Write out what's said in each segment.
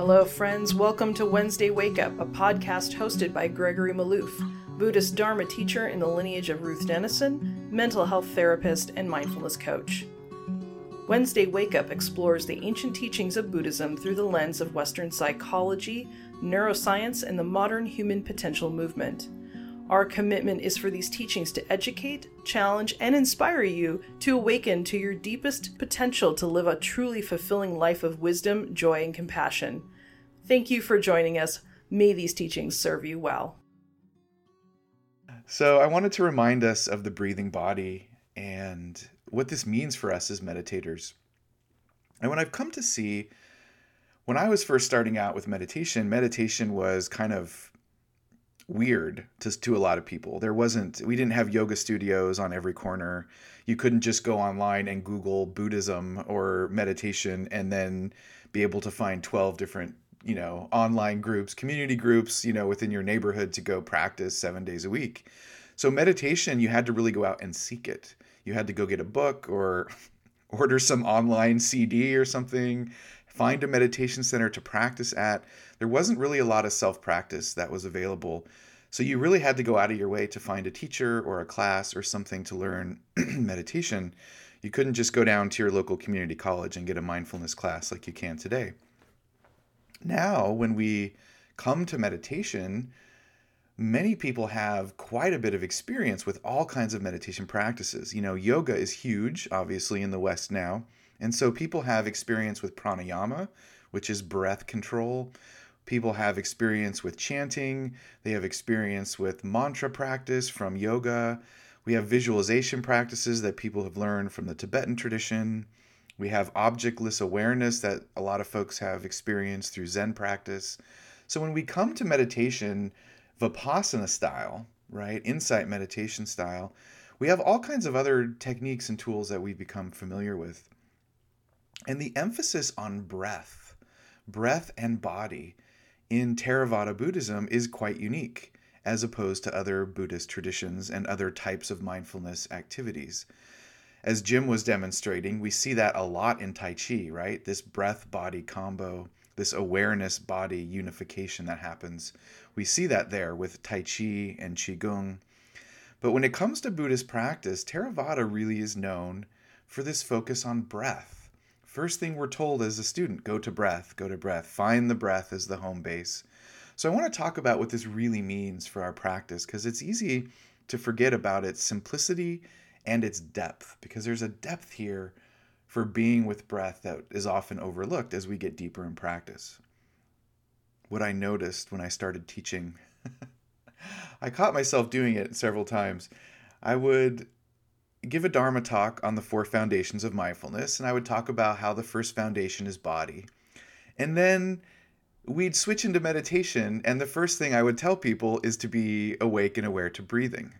Hello, friends. Welcome to Wednesday Wake Up, a podcast hosted by Gregory Maloof, Buddhist Dharma teacher in the lineage of Ruth Denison, mental health therapist, and mindfulness coach. Wednesday Wake Up explores the ancient teachings of Buddhism through the lens of Western psychology, neuroscience, and the modern human potential movement. Our commitment is for these teachings to educate, challenge, and inspire you to awaken to your deepest potential to live a truly fulfilling life of wisdom, joy, and compassion. Thank you for joining us. May these teachings serve you well. So, I wanted to remind us of the breathing body and what this means for us as meditators. And when I've come to see, when I was first starting out with meditation, meditation was kind of weird to, to a lot of people. There wasn't, we didn't have yoga studios on every corner. You couldn't just go online and Google Buddhism or meditation and then be able to find 12 different, you know, online groups, community groups, you know, within your neighborhood to go practice seven days a week. So meditation, you had to really go out and seek it. You had to go get a book or order some online CD or something find a meditation center to practice at. There wasn't really a lot of self practice that was available. So you really had to go out of your way to find a teacher or a class or something to learn meditation. You couldn't just go down to your local community college and get a mindfulness class like you can today. Now, when we come to meditation, many people have quite a bit of experience with all kinds of meditation practices. You know, yoga is huge, obviously, in the West now. And so people have experience with pranayama, which is breath control. People have experience with chanting. They have experience with mantra practice from yoga. We have visualization practices that people have learned from the Tibetan tradition. We have objectless awareness that a lot of folks have experienced through Zen practice. So when we come to meditation, Vipassana style, right, insight meditation style, we have all kinds of other techniques and tools that we become familiar with. And the emphasis on breath, breath and body in Theravada Buddhism is quite unique as opposed to other Buddhist traditions and other types of mindfulness activities. As Jim was demonstrating, we see that a lot in Tai Chi, right? This breath body combo, this awareness body unification that happens. We see that there with Tai Chi and Qigong. But when it comes to Buddhist practice, Theravada really is known for this focus on breath First thing we're told as a student go to breath, go to breath, find the breath as the home base. So I want to talk about what this really means for our practice because it's easy to forget about its simplicity and its depth because there's a depth here for being with breath that is often overlooked as we get deeper in practice. What I noticed when I started teaching, I caught myself doing it several times. I would give a Dharma talk on the four foundations of mindfulness, and I would talk about how the first foundation is body. And then we'd switch into meditation, and the first thing I would tell people is to be awake and aware to breathing,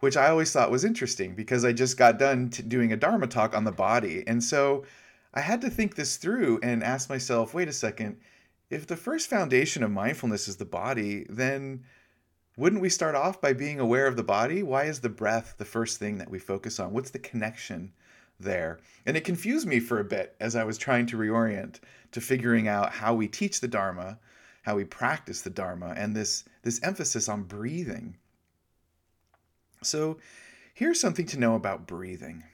which I always thought was interesting because I just got done doing a Dharma talk on the body. And so I had to think this through and ask myself wait a second, if the first foundation of mindfulness is the body, then wouldn't we start off by being aware of the body? Why is the breath the first thing that we focus on? What's the connection there? And it confused me for a bit as I was trying to reorient to figuring out how we teach the Dharma, how we practice the Dharma, and this, this emphasis on breathing. So, here's something to know about breathing.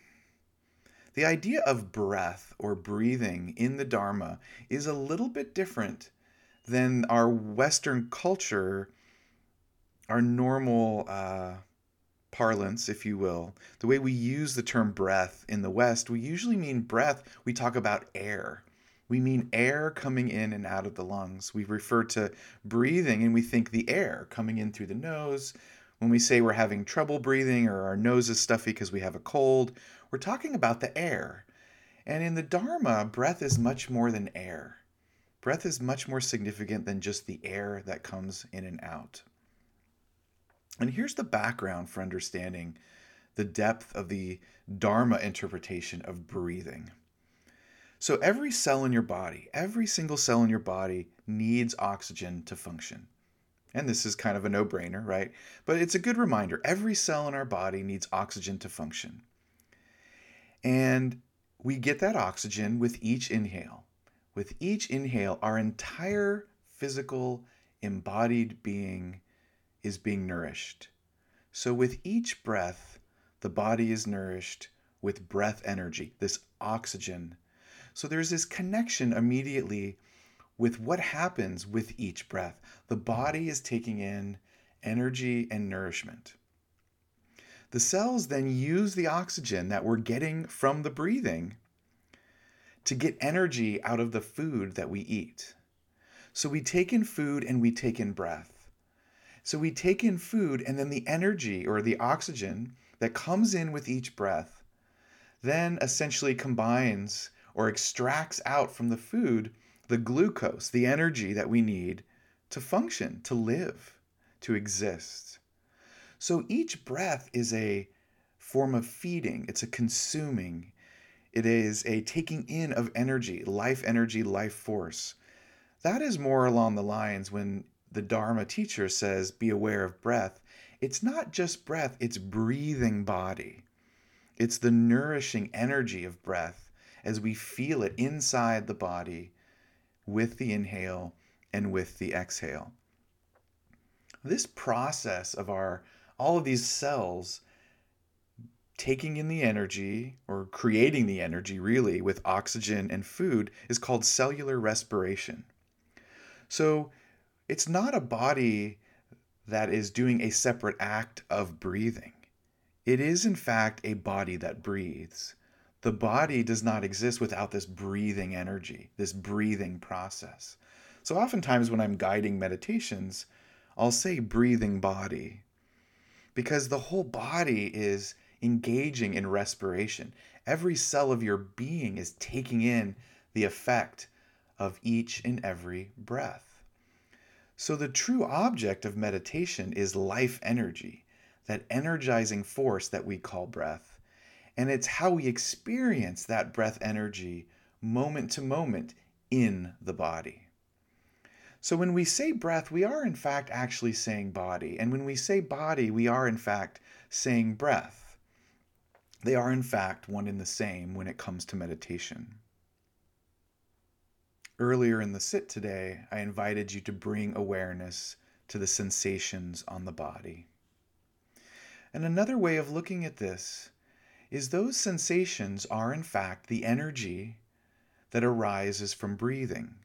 The idea of breath or breathing in the Dharma is a little bit different than our Western culture our normal uh, parlance, if you will, the way we use the term breath in the West, we usually mean breath, we talk about air. We mean air coming in and out of the lungs. We refer to breathing and we think the air coming in through the nose. When we say we're having trouble breathing or our nose is stuffy because we have a cold, we're talking about the air. And in the Dharma, breath is much more than air. Breath is much more significant than just the air that comes in and out. And here's the background for understanding the depth of the Dharma interpretation of breathing. So, every cell in your body, every single cell in your body needs oxygen to function. And this is kind of a no brainer, right? But it's a good reminder every cell in our body needs oxygen to function. And we get that oxygen with each inhale. with each inhale, our entire physical embodied being is being nourished. So, with each breath, the body is nourished with breath energy, this oxygen. So, there's this connection immediately with what happens with each breath. The body is taking in energy and nourishment. The cells then use the oxygen that we're getting from the breathing to get energy out of the food that we eat. So we take in food and we take in breath. So we take in food and then the energy or the oxygen that comes in with each breath then essentially combines or extracts out from the food the glucose, the energy that we need to function, to live, to exist. So each breath is a form of feeding, it's a consuming, it is a taking in of energy, life energy, life force. That is more along the lines when the Dharma teacher says, be aware of breath. It's not just breath, it's breathing body. It's the nourishing energy of breath as we feel it inside the body with the inhale and with the exhale. This process of our all of these cells taking in the energy or creating the energy really with oxygen and food is called cellular respiration. So it's not a body that is doing a separate act of breathing. It is, in fact, a body that breathes. The body does not exist without this breathing energy, this breathing process. So, oftentimes when I'm guiding meditations, I'll say breathing body because the whole body is engaging in respiration. Every cell of your being is taking in the effect of each and every breath. So, the true object of meditation is life energy, that energizing force that we call breath. And it's how we experience that breath energy moment to moment in the body. So when we say breath, we are in fact actually saying body. And when we say body, we are in fact saying breath. They are in fact one and the same when it comes to meditation. Earlier in the sit today, I invited you to bring awareness to the sensations on the body. And another way of looking at this is those sensations are in fact the energy that arises from breathing.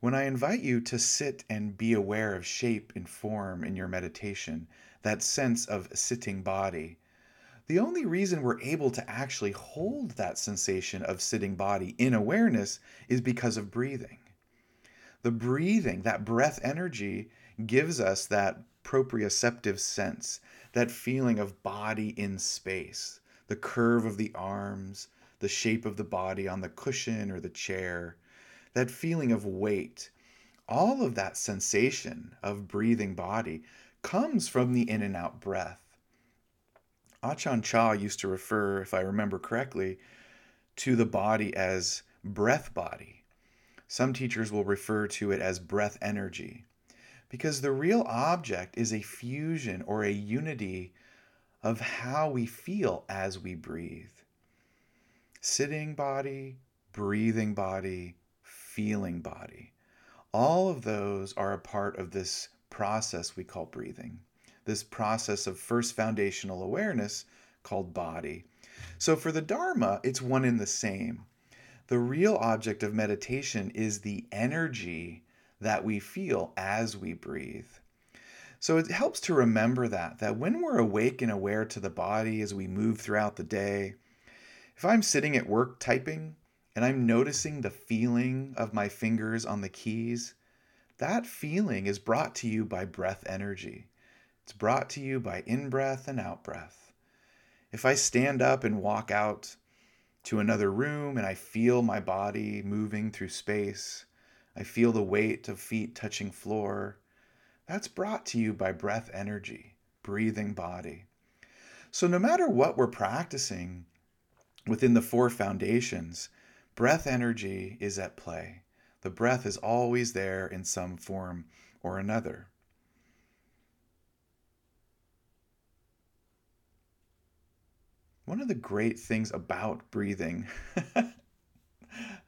When I invite you to sit and be aware of shape and form in your meditation, that sense of sitting body, the only reason we're able to actually hold that sensation of sitting body in awareness is because of breathing. The breathing, that breath energy, gives us that proprioceptive sense, that feeling of body in space, the curve of the arms, the shape of the body on the cushion or the chair, that feeling of weight. All of that sensation of breathing body comes from the in and out breath. Ajahn Chah used to refer, if I remember correctly, to the body as breath body. Some teachers will refer to it as breath energy because the real object is a fusion or a unity of how we feel as we breathe. Sitting body, breathing body, feeling body. All of those are a part of this process we call breathing, this process of first foundational awareness called body. So for the Dharma, it's one and the same. The real object of meditation is the energy that we feel as we breathe. So it helps to remember that that when we're awake and aware to the body as we move throughout the day, if I'm sitting at work typing and I'm noticing the feeling of my fingers on the keys, that feeling is brought to you by breath energy. It's brought to you by in breath and out breath. If I stand up and walk out to another room and I feel my body moving through space, I feel the weight of feet touching floor. That's brought to you by breath energy, breathing body. So, no matter what we're practicing within the four foundations, breath energy is at play. The breath is always there in some form or another. One of the great things about breathing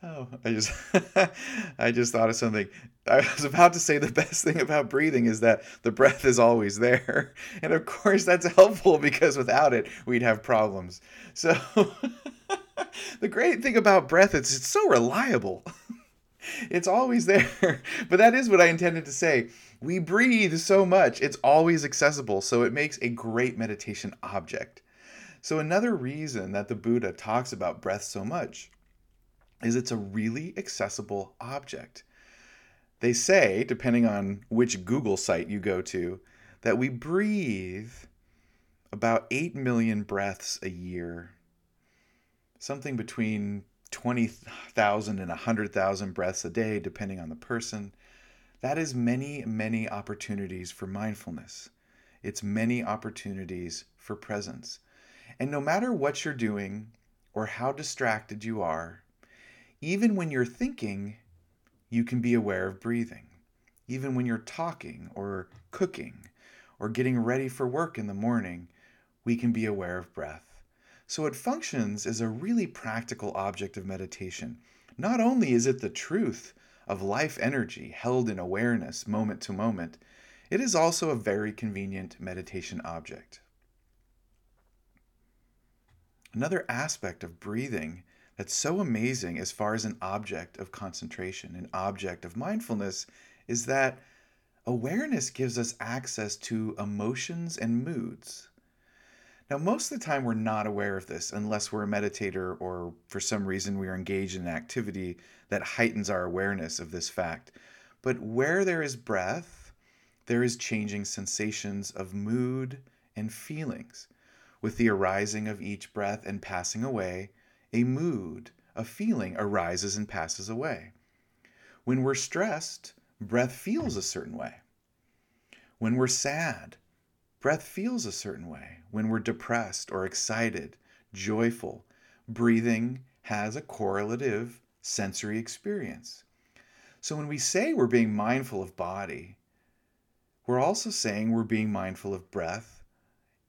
Oh, I just I just thought of something. I was about to say the best thing about breathing is that the breath is always there. And of course that's helpful because without it we'd have problems. So the great thing about breath is it's so reliable. it's always there. But that is what I intended to say. We breathe so much, it's always accessible, so it makes a great meditation object. So, another reason that the Buddha talks about breath so much is it's a really accessible object. They say, depending on which Google site you go to, that we breathe about 8 million breaths a year. Something between 20,000 and 100,000 breaths a day, depending on the person. That is many, many opportunities for mindfulness. It's many opportunities for presence. And no matter what you're doing or how distracted you are, even when you're thinking, you can be aware of breathing. Even when you're talking or cooking or getting ready for work in the morning, we can be aware of breath. So it functions as a really practical object of meditation. Not only is it the truth of life energy held in awareness moment to moment, it is also a very convenient meditation object. Another aspect of breathing that's so amazing as far as an object of concentration, an object of mindfulness, is that awareness gives us access to emotions and moods. Now, most of the time, we're not aware of this unless we're a meditator or for some reason we are engaged in an activity that heightens our awareness of this fact. But where there is breath, there is changing sensations of mood and feelings. With the arising of each breath and passing away, a mood, a feeling arises and passes away. When we're stressed, breath feels a certain way. When we're sad, breath feels a certain way. When we're depressed or excited, joyful, breathing has a correlative sensory experience. So when we say we're being mindful of body, we're also saying we're being mindful of breath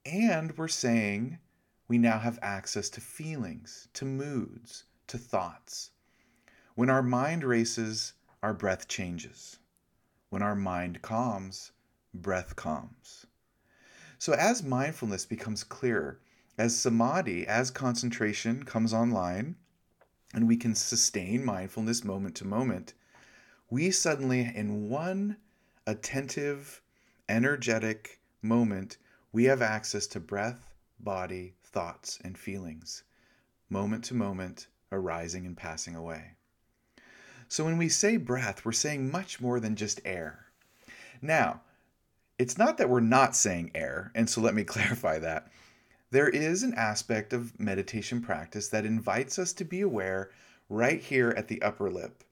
and we're saying we now have access to feelings, to moods, to thoughts. When our mind races, our breath changes. When our mind calms, breath calms. So, as mindfulness becomes clearer, as samadhi, as concentration comes online, and we can sustain mindfulness moment to moment, we suddenly, in one attentive, energetic moment, we have access to breath, body, thoughts, and feelings, moment to moment, arising and passing away. So when we say breath, we're saying much more than just air. Now, it's not that we're not saying air, and so let me clarify that. There is an aspect of meditation practice that invites us to be aware right here at the upper lip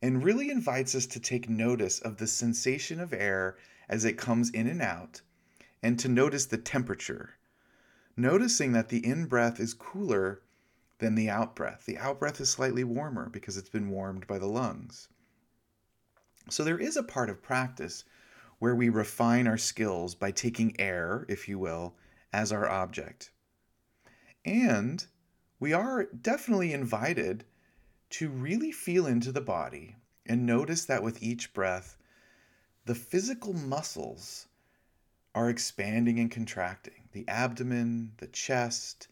and really invites us to take notice of the sensation of air as it comes in and out and to notice the temperature, noticing that the in breath is cooler than the out breath. The out breath is slightly warmer because it's been warmed by the lungs. So there is a part of practice where we refine our skills by taking air, if you will, as our object. And we are definitely invited to really feel into the body and notice that with each breath, the physical muscles are expanding and contracting the abdomen, the chest,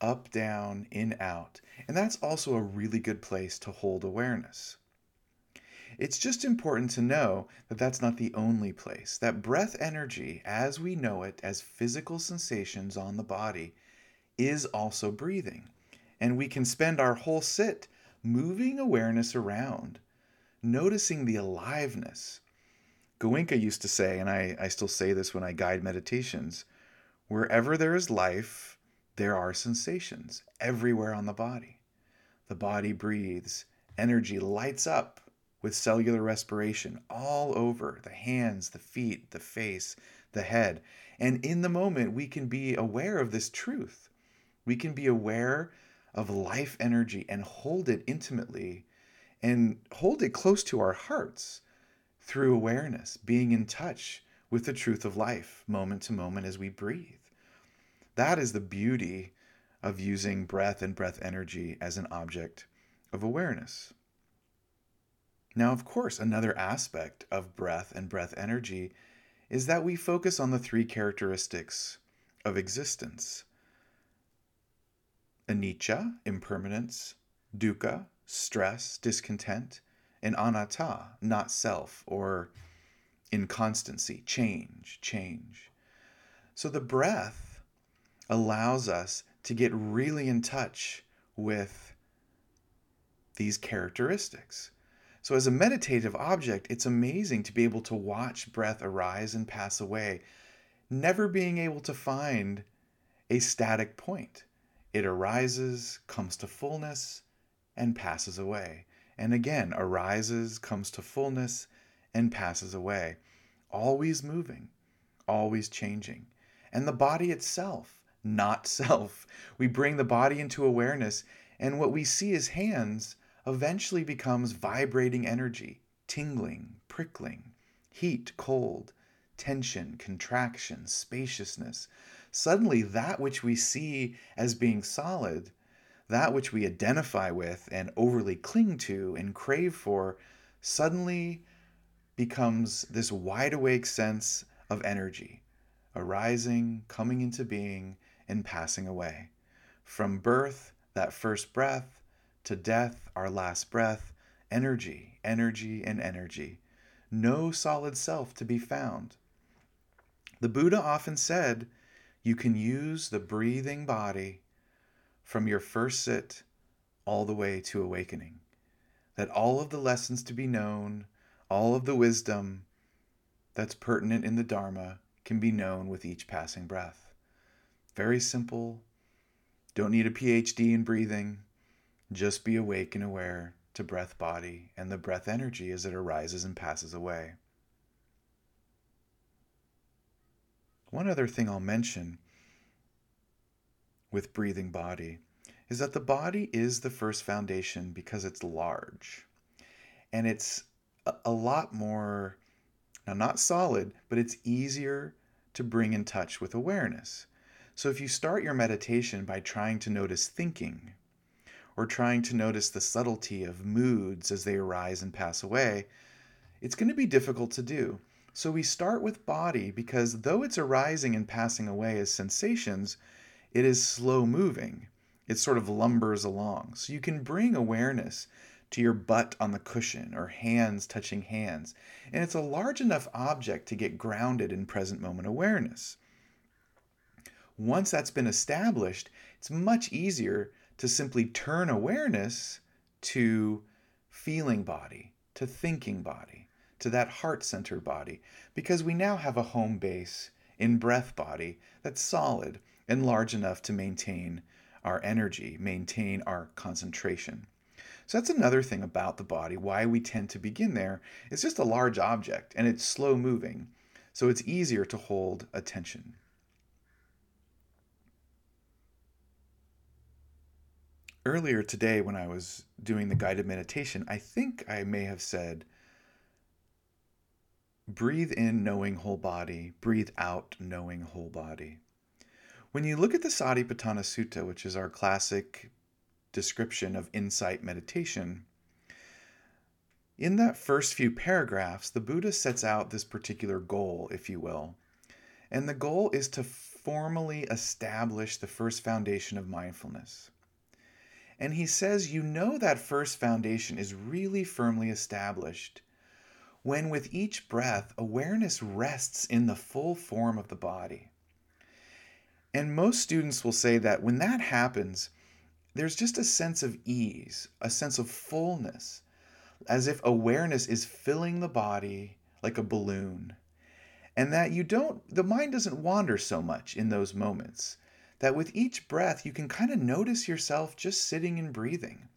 up, down, in, out. And that's also a really good place to hold awareness. It's just important to know that that's not the only place. That breath energy, as we know it as physical sensations on the body, is also breathing. And we can spend our whole sit moving awareness around, noticing the aliveness, Goenka used to say, and I, I still say this when I guide meditations wherever there is life, there are sensations everywhere on the body. The body breathes, energy lights up with cellular respiration all over the hands, the feet, the face, the head. And in the moment, we can be aware of this truth. We can be aware of life energy and hold it intimately and hold it close to our hearts through awareness, being in touch with the truth of life moment to moment as we breathe. That is the beauty of using breath and breath energy as an object of awareness. Now, of course, another aspect of breath and breath energy is that we focus on the three characteristics of existence anicca, impermanence, dukkha, stress, discontent, and anatta, not self, or inconstancy, change, change. So the breath allows us to get really in touch with these characteristics. So, as a meditative object, it's amazing to be able to watch breath arise and pass away, never being able to find a static point. It arises, comes to fullness, and passes away. And again, arises, comes to fullness, and passes away. Always moving, always changing. And the body itself, not self. We bring the body into awareness, and what we see as hands eventually becomes vibrating energy, tingling, prickling, heat, cold, tension, contraction, spaciousness. Suddenly, that which we see as being solid, that which we identify with and overly cling to and crave for, suddenly becomes this wide awake sense of energy, arising, coming into being, and passing away. From birth, that first breath, to death, our last breath, energy, energy, and energy. No solid self to be found. The Buddha often said, You can use the breathing body from your first sit all the way to awakening. That all of the lessons to be known, all of the wisdom that's pertinent in the Dharma can be known with each passing breath. Very simple. Don't need a PhD in breathing. Just be awake and aware to breath body and the breath energy as it arises and passes away. One other thing I'll mention with breathing body is that the body is the first foundation because it's large. And it's a lot more, now not solid, but it's easier to bring in touch with awareness. So if you start your meditation by trying to notice thinking, or trying to notice the subtlety of moods as they arise and pass away, it's going to be difficult to do. So we start with body because though it's arising and passing away as sensations, it is slow moving. It sort of lumbers along. So you can bring awareness to your butt on the cushion or hands touching hands. And it's a large enough object to get grounded in present moment awareness. Once that's been established, it's much easier to simply turn awareness to feeling body, to thinking body, to that heart center body, because we now have a home base in breath body that's solid and large enough to maintain our energy, maintain our concentration. So that's another thing about the body, why we tend to begin there. It's just a large object and it's slow moving, so it's easier to hold attention. earlier today when I was doing the guided meditation, I think I may have said, breathe in knowing whole body, breathe out knowing whole body. When you look at the Satipatthana Sutta, which is our classic description of insight meditation, in that first few paragraphs, the Buddha sets out this particular goal, if you will. And the goal is to formally establish the first foundation of mindfulness. And he says, you know that first foundation is really firmly established when, with each breath, awareness rests in the full form of the body. And most students will say that when that happens, there's just a sense of ease, a sense of fullness, as if awareness is filling the body like a balloon. And that you don't, the mind doesn't wander so much in those moments that with each breath, you can kind of notice yourself just sitting and breathing.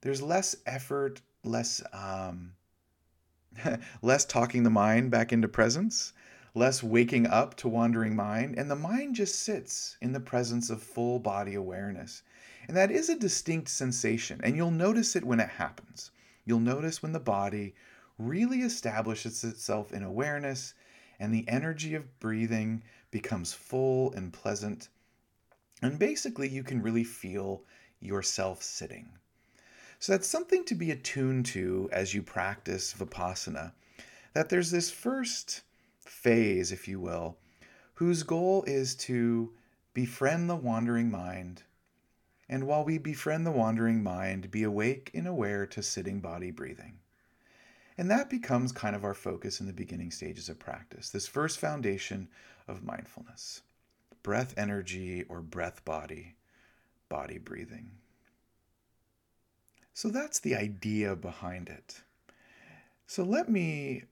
There's less effort, less um, less talking the mind back into presence, less waking up to wandering mind, and the mind just sits in the presence of full body awareness. And that is a distinct sensation, and you'll notice it when it happens. You'll notice when the body really establishes itself in awareness and the energy of breathing becomes full and pleasant. And basically, you can really feel yourself sitting. So that's something to be attuned to as you practice Vipassana. That there's this first phase, if you will, whose goal is to befriend the wandering mind. And while we befriend the wandering mind, be awake and aware to sitting body breathing. And that becomes kind of our focus in the beginning stages of practice, this first foundation of mindfulness breath energy or breath body, body breathing. So that's the idea behind it. So let me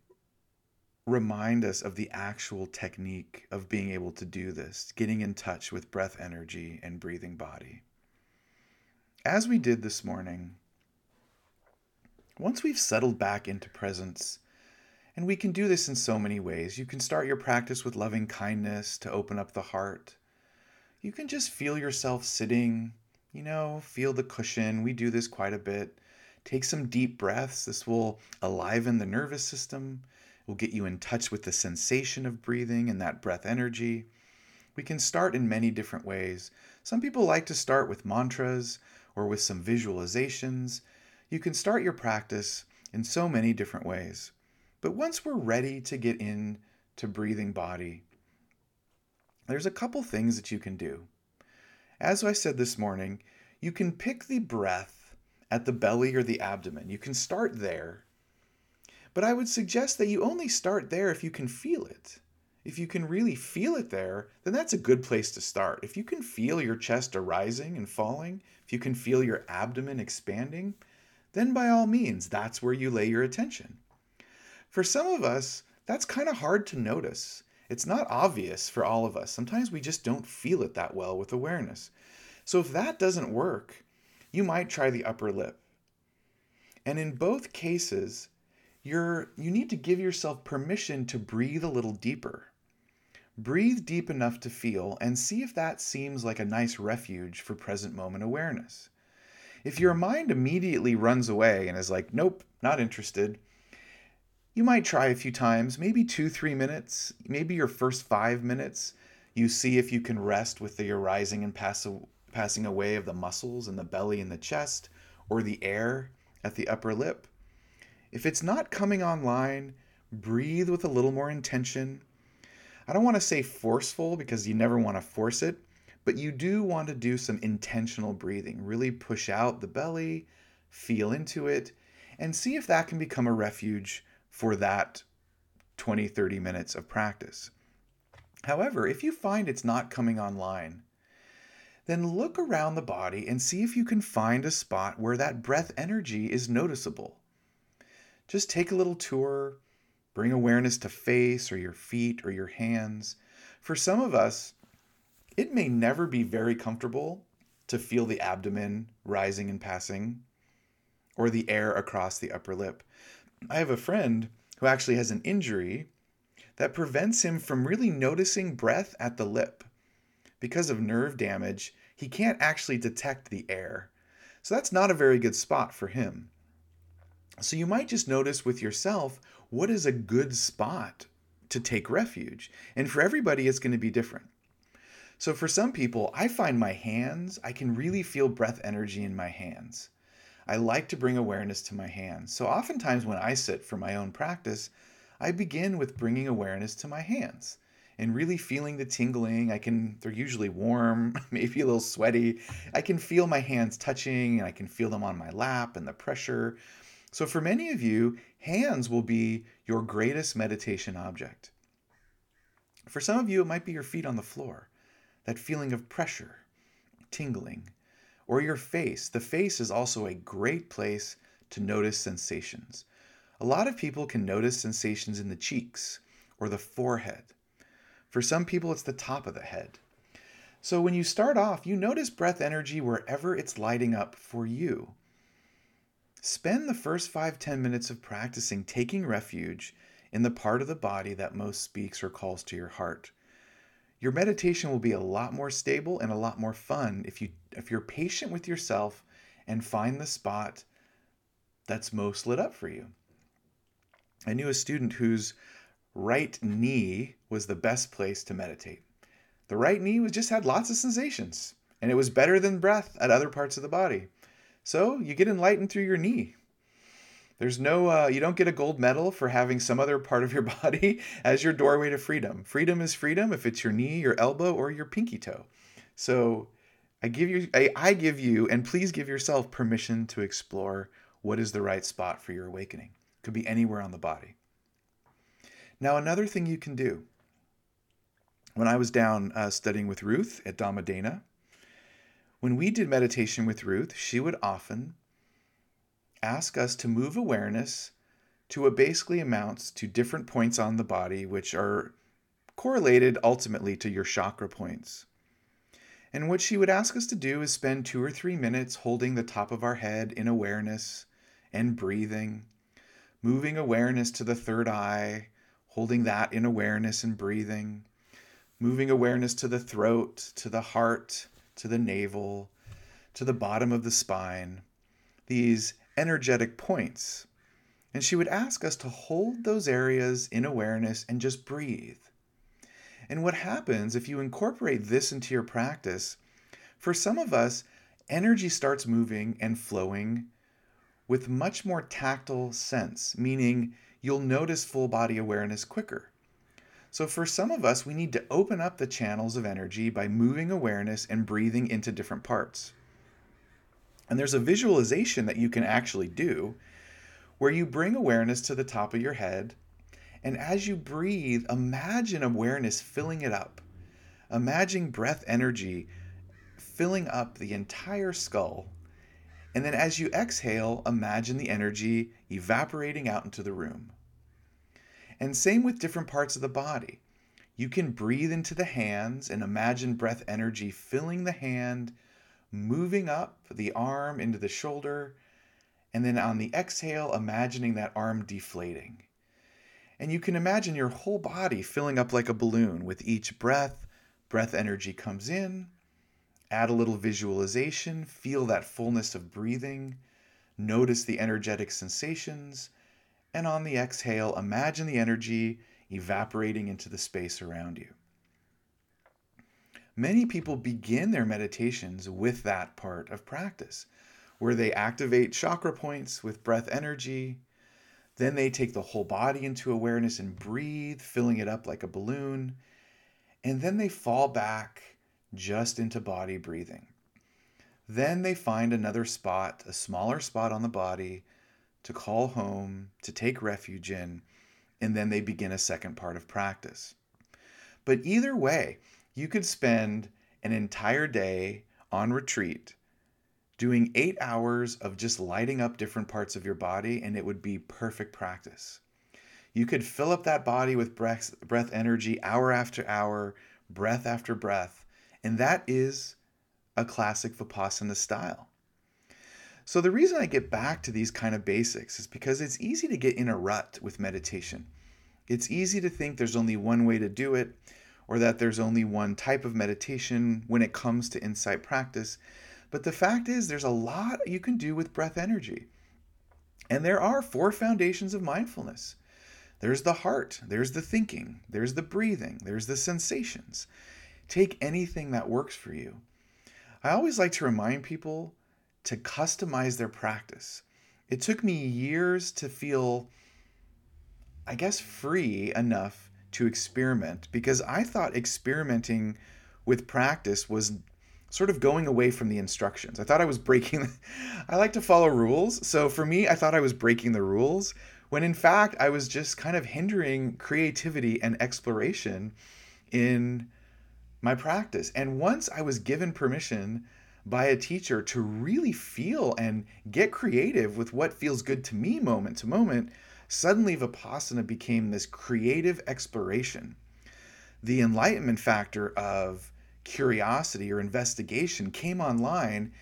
remind us of the actual technique of being able to do this, getting in touch with breath energy and breathing body. As we did this morning, once we've settled back into presence, and we can do this in so many ways. You can start your practice with loving kindness to open up the heart. You can just feel yourself sitting, you know, feel the cushion. We do this quite a bit. Take some deep breaths. This will aliven the nervous system will get you in touch with the sensation of breathing and that breath energy. We can start in many different ways. Some people like to start with mantras or with some visualizations. You can start your practice in so many different ways. But once we're ready to get into breathing body, there's a couple things that you can do. As I said this morning, you can pick the breath at the belly or the abdomen. You can start there but I would suggest that you only start there if you can feel it. If you can really feel it there, then that's a good place to start. If you can feel your chest arising and falling, if you can feel your abdomen expanding, then by all means, that's where you lay your attention. For some of us, that's kind of hard to notice. It's not obvious for all of us. Sometimes we just don't feel it that well with awareness. So if that doesn't work, you might try the upper lip. And in both cases, you're you need to give yourself permission to breathe a little deeper. Breathe deep enough to feel and see if that seems like a nice refuge for present moment awareness. If your mind immediately runs away and is like, nope, not interested, you might try a few times, maybe two, three minutes, maybe your first five minutes. You see if you can rest with the arising and pass, passing away of the muscles in the belly and the chest, or the air at the upper lip. If it's not coming online, breathe with a little more intention. I don't want to say forceful because you never want to force it, but you do want to do some intentional breathing. Really push out the belly, feel into it, and see if that can become a refuge for that 20, 30 minutes of practice. However, if you find it's not coming online, then look around the body and see if you can find a spot where that breath energy is noticeable just take a little tour, bring awareness to face or your feet or your hands. For some of us, it may never be very comfortable to feel the abdomen rising and passing or the air across the upper lip. I have a friend who actually has an injury that prevents him from really noticing breath at the lip. Because of nerve damage, he can't actually detect the air. So that's not a very good spot for him. So you might just notice with yourself what is a good spot to take refuge. And for everybody, it's going to be different. So for some people, I find my hands, I can really feel breath energy in my hands. I like to bring awareness to my hands. So oftentimes when I sit for my own practice, I begin with bringing awareness to my hands and really feeling the tingling. I can, they're usually warm, maybe a little sweaty. I can feel my hands touching and I can feel them on my lap and the pressure. So, for many of you, hands will be your greatest meditation object. For some of you, it might be your feet on the floor, that feeling of pressure, tingling, or your face. The face is also a great place to notice sensations. A lot of people can notice sensations in the cheeks or the forehead. For some people, it's the top of the head. So when you start off, you notice breath energy wherever it's lighting up for you. Spend the first five ten minutes of practicing taking refuge in the part of the body that most speaks or calls to your heart. Your meditation will be a lot more stable and a lot more fun if you if you're patient with yourself and find the spot that's most lit up for you. I knew a student whose right knee was the best place to meditate. The right knee was just had lots of sensations and it was better than breath at other parts of the body. So you get enlightened through your knee. There's no, uh, you don't get a gold medal for having some other part of your body as your doorway to freedom. Freedom is freedom if it's your knee, your elbow, or your pinky toe. So I give you, I, I give you, and please give yourself permission to explore what is the right spot for your awakening. Could be anywhere on the body. Now, another thing you can do. When I was down uh, studying with Ruth at Dhamma when we did meditation with Ruth, she would often ask us to move awareness to what basically amounts to different points on the body, which are correlated ultimately to your chakra points. And what she would ask us to do is spend two or three minutes holding the top of our head in awareness and breathing, moving awareness to the third eye, holding that in awareness and breathing, moving awareness to the throat, to the heart, to the navel, to the bottom of the spine, these energetic points. And she would ask us to hold those areas in awareness and just breathe. And what happens if you incorporate this into your practice, for some of us, energy starts moving and flowing with much more tactile sense, meaning you'll notice full body awareness quicker. So, for some of us, we need to open up the channels of energy by moving awareness and breathing into different parts. And there's a visualization that you can actually do where you bring awareness to the top of your head and as you breathe, imagine awareness filling it up. Imagine breath energy filling up the entire skull. And then as you exhale, imagine the energy evaporating out into the room. And same with different parts of the body. You can breathe into the hands and imagine breath energy filling the hand, moving up the arm into the shoulder, and then on the exhale, imagining that arm deflating. And you can imagine your whole body filling up like a balloon with each breath. Breath energy comes in. Add a little visualization. Feel that fullness of breathing. Notice the energetic sensations. And on the exhale, imagine the energy evaporating into the space around you. Many people begin their meditations with that part of practice, where they activate chakra points with breath energy, then they take the whole body into awareness and breathe, filling it up like a balloon. And then they fall back just into body breathing. Then they find another spot, a smaller spot on the body to call home, to take refuge in, and then they begin a second part of practice. But either way, you could spend an entire day on retreat doing eight hours of just lighting up different parts of your body, and it would be perfect practice. You could fill up that body with breath, breath energy hour after hour, breath after breath, and that is a classic Vipassana style. So, the reason I get back to these kind of basics is because it's easy to get in a rut with meditation. It's easy to think there's only one way to do it, or that there's only one type of meditation when it comes to insight practice. But the fact is, there's a lot you can do with breath energy. And there are four foundations of mindfulness there's the heart, there's the thinking, there's the breathing, there's the sensations. Take anything that works for you. I always like to remind people to customize their practice. It took me years to feel, I guess, free enough to experiment because I thought experimenting with practice was sort of going away from the instructions. I thought I was breaking, I like to follow rules. So for me, I thought I was breaking the rules when in fact I was just kind of hindering creativity and exploration in my practice. And once I was given permission by a teacher to really feel and get creative with what feels good to me moment to moment, suddenly Vipassana became this creative exploration. The enlightenment factor of curiosity or investigation came online.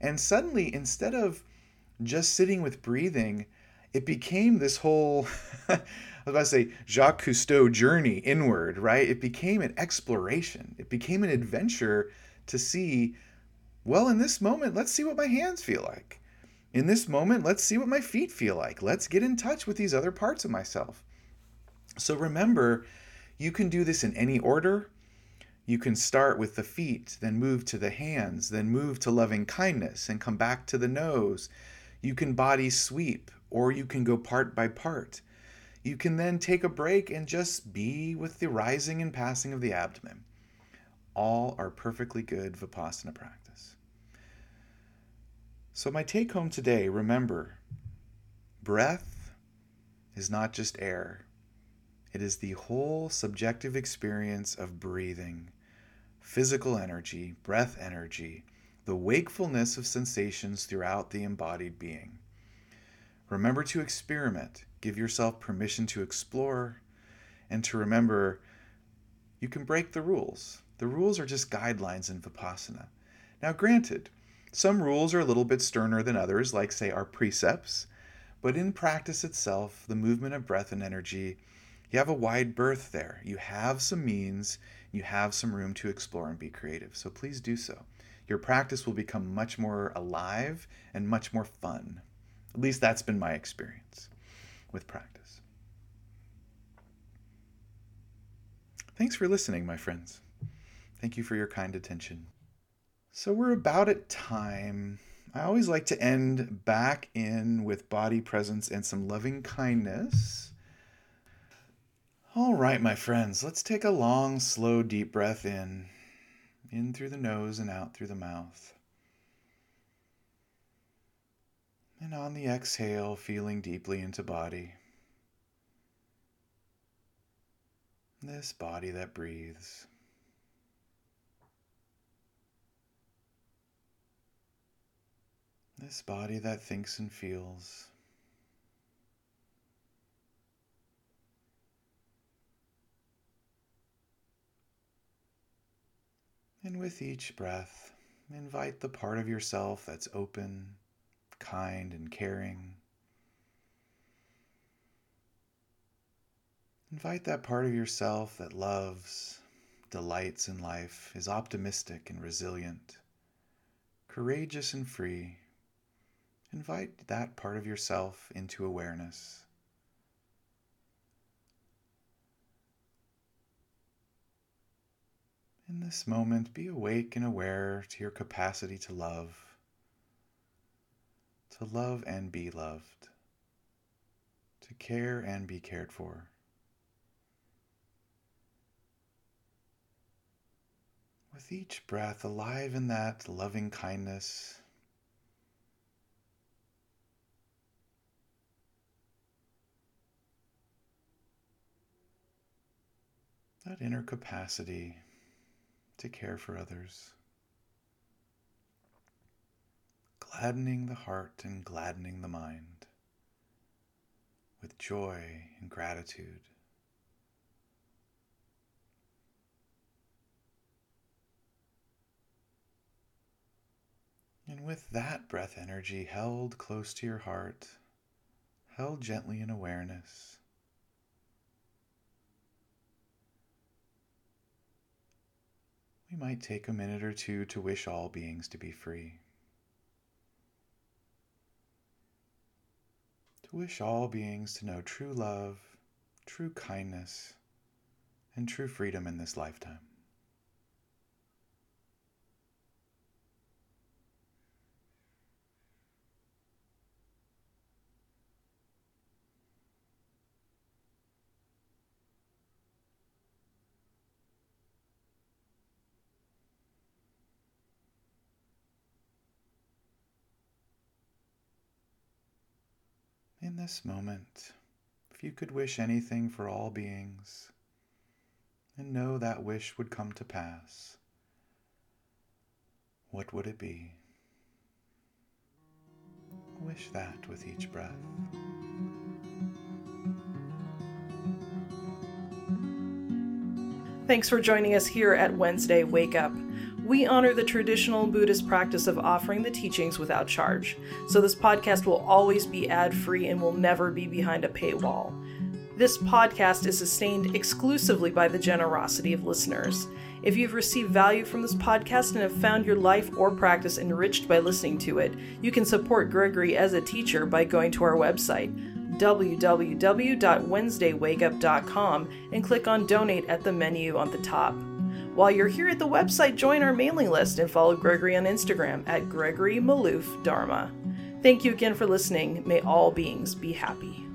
And suddenly, instead of just sitting with breathing, it became this whole, I was about to say, Jacques Cousteau journey inward, right? It became an exploration, it became an adventure to see, well, in this moment, let's see what my hands feel like. In this moment, let's see what my feet feel like. Let's get in touch with these other parts of myself. So remember, you can do this in any order You can start with the feet, then move to the hands, then move to loving kindness and come back to the nose. You can body sweep, or you can go part by part. You can then take a break and just be with the rising and passing of the abdomen. All are perfectly good Vipassana practice. So, my take home today remember, breath is not just air, it is the whole subjective experience of breathing, physical energy, breath energy, the wakefulness of sensations throughout the embodied being. Remember to experiment, give yourself permission to explore, and to remember you can break the rules. The rules are just guidelines in Vipassana. Now, granted, some rules are a little bit sterner than others, like, say, our precepts, but in practice itself, the movement of breath and energy you have a wide berth there. You have some means, you have some room to explore and be creative. So please do so. Your practice will become much more alive and much more fun. At least that's been my experience with practice. Thanks for listening, my friends. Thank you for your kind attention. So we're about at time. I always like to end back in with body presence and some loving kindness. All right, my friends, let's take a long, slow, deep breath in. In through the nose and out through the mouth. And on the exhale, feeling deeply into body. This body that breathes. This body that thinks and feels. And with each breath, invite the part of yourself that's open, kind, and caring. Invite that part of yourself that loves, delights in life, is optimistic and resilient, courageous and free. Invite that part of yourself into awareness. In this moment, be awake and aware to your capacity to love, to love and be loved, to care and be cared for. With each breath, alive in that loving kindness, that inner capacity to care for others, gladdening the heart and gladdening the mind with joy and gratitude. And with that breath energy held close to your heart, held gently in awareness, we might take a minute or two to wish all beings to be free. To wish all beings to know true love, true kindness, and true freedom in this lifetime. This moment, if you could wish anything for all beings, and know that wish would come to pass, what would it be? Wish that with each breath. Thanks for joining us here at Wednesday Wake Up. We honor the traditional Buddhist practice of offering the teachings without charge, so this podcast will always be ad free and will never be behind a paywall. This podcast is sustained exclusively by the generosity of listeners. If you've received value from this podcast and have found your life or practice enriched by listening to it, you can support Gregory as a teacher by going to our website, www.wednesdaywakeup.com, and click on Donate at the menu on the top. While you're here at the website, join our mailing list and follow Gregory on Instagram at Gregory Maloof Dharma. Thank you again for listening. May all beings be happy.